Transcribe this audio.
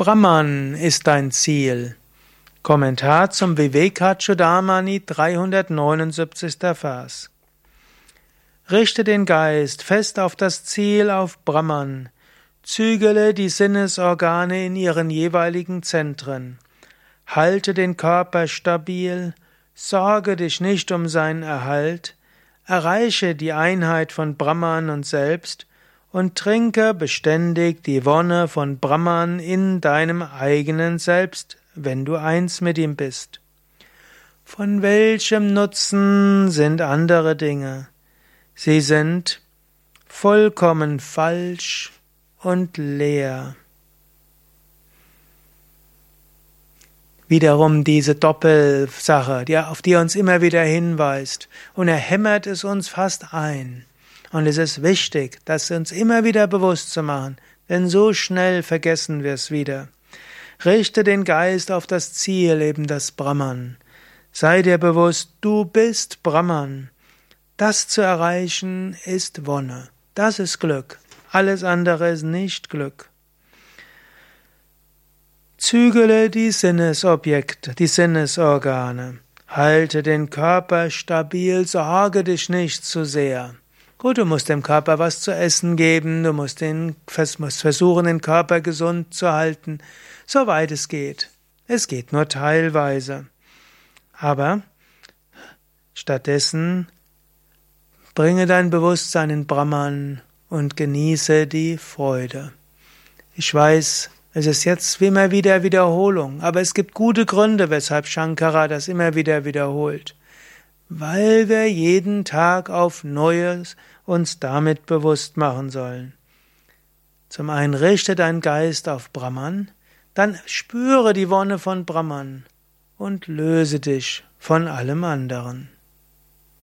Brahman ist dein Ziel. Kommentar zum Vivekachudamani 379. Vers. Richte den Geist fest auf das Ziel, auf Brahman. Zügele die Sinnesorgane in ihren jeweiligen Zentren. Halte den Körper stabil, sorge dich nicht um seinen Erhalt, erreiche die Einheit von Brahman und Selbst und trinke beständig die Wonne von Brahman in deinem eigenen Selbst, wenn du eins mit ihm bist. Von welchem Nutzen sind andere Dinge? Sie sind vollkommen falsch und leer. Wiederum diese Doppelsache, die, auf die er uns immer wieder hinweist, und er hämmert es uns fast ein. Und es ist wichtig, das uns immer wieder bewusst zu machen, denn so schnell vergessen wir es wieder. Richte den Geist auf das Ziel, eben das Brahman. Sei dir bewusst, du bist Brahman. Das zu erreichen ist Wonne. Das ist Glück. Alles andere ist nicht Glück. Zügele die Sinnesobjekte, die Sinnesorgane. Halte den Körper stabil, sorge dich nicht zu sehr. Gut, du musst dem Körper was zu essen geben, du musst, den, musst versuchen, den Körper gesund zu halten, soweit es geht. Es geht nur teilweise. Aber stattdessen bringe dein Bewusstsein in Brahman und genieße die Freude. Ich weiß, es ist jetzt immer wieder Wiederholung, aber es gibt gute Gründe, weshalb Shankara das immer wieder wiederholt weil wir jeden Tag auf Neues uns damit bewusst machen sollen. Zum einen richte dein Geist auf Brahman, dann spüre die Wonne von Brahman und löse dich von allem anderen.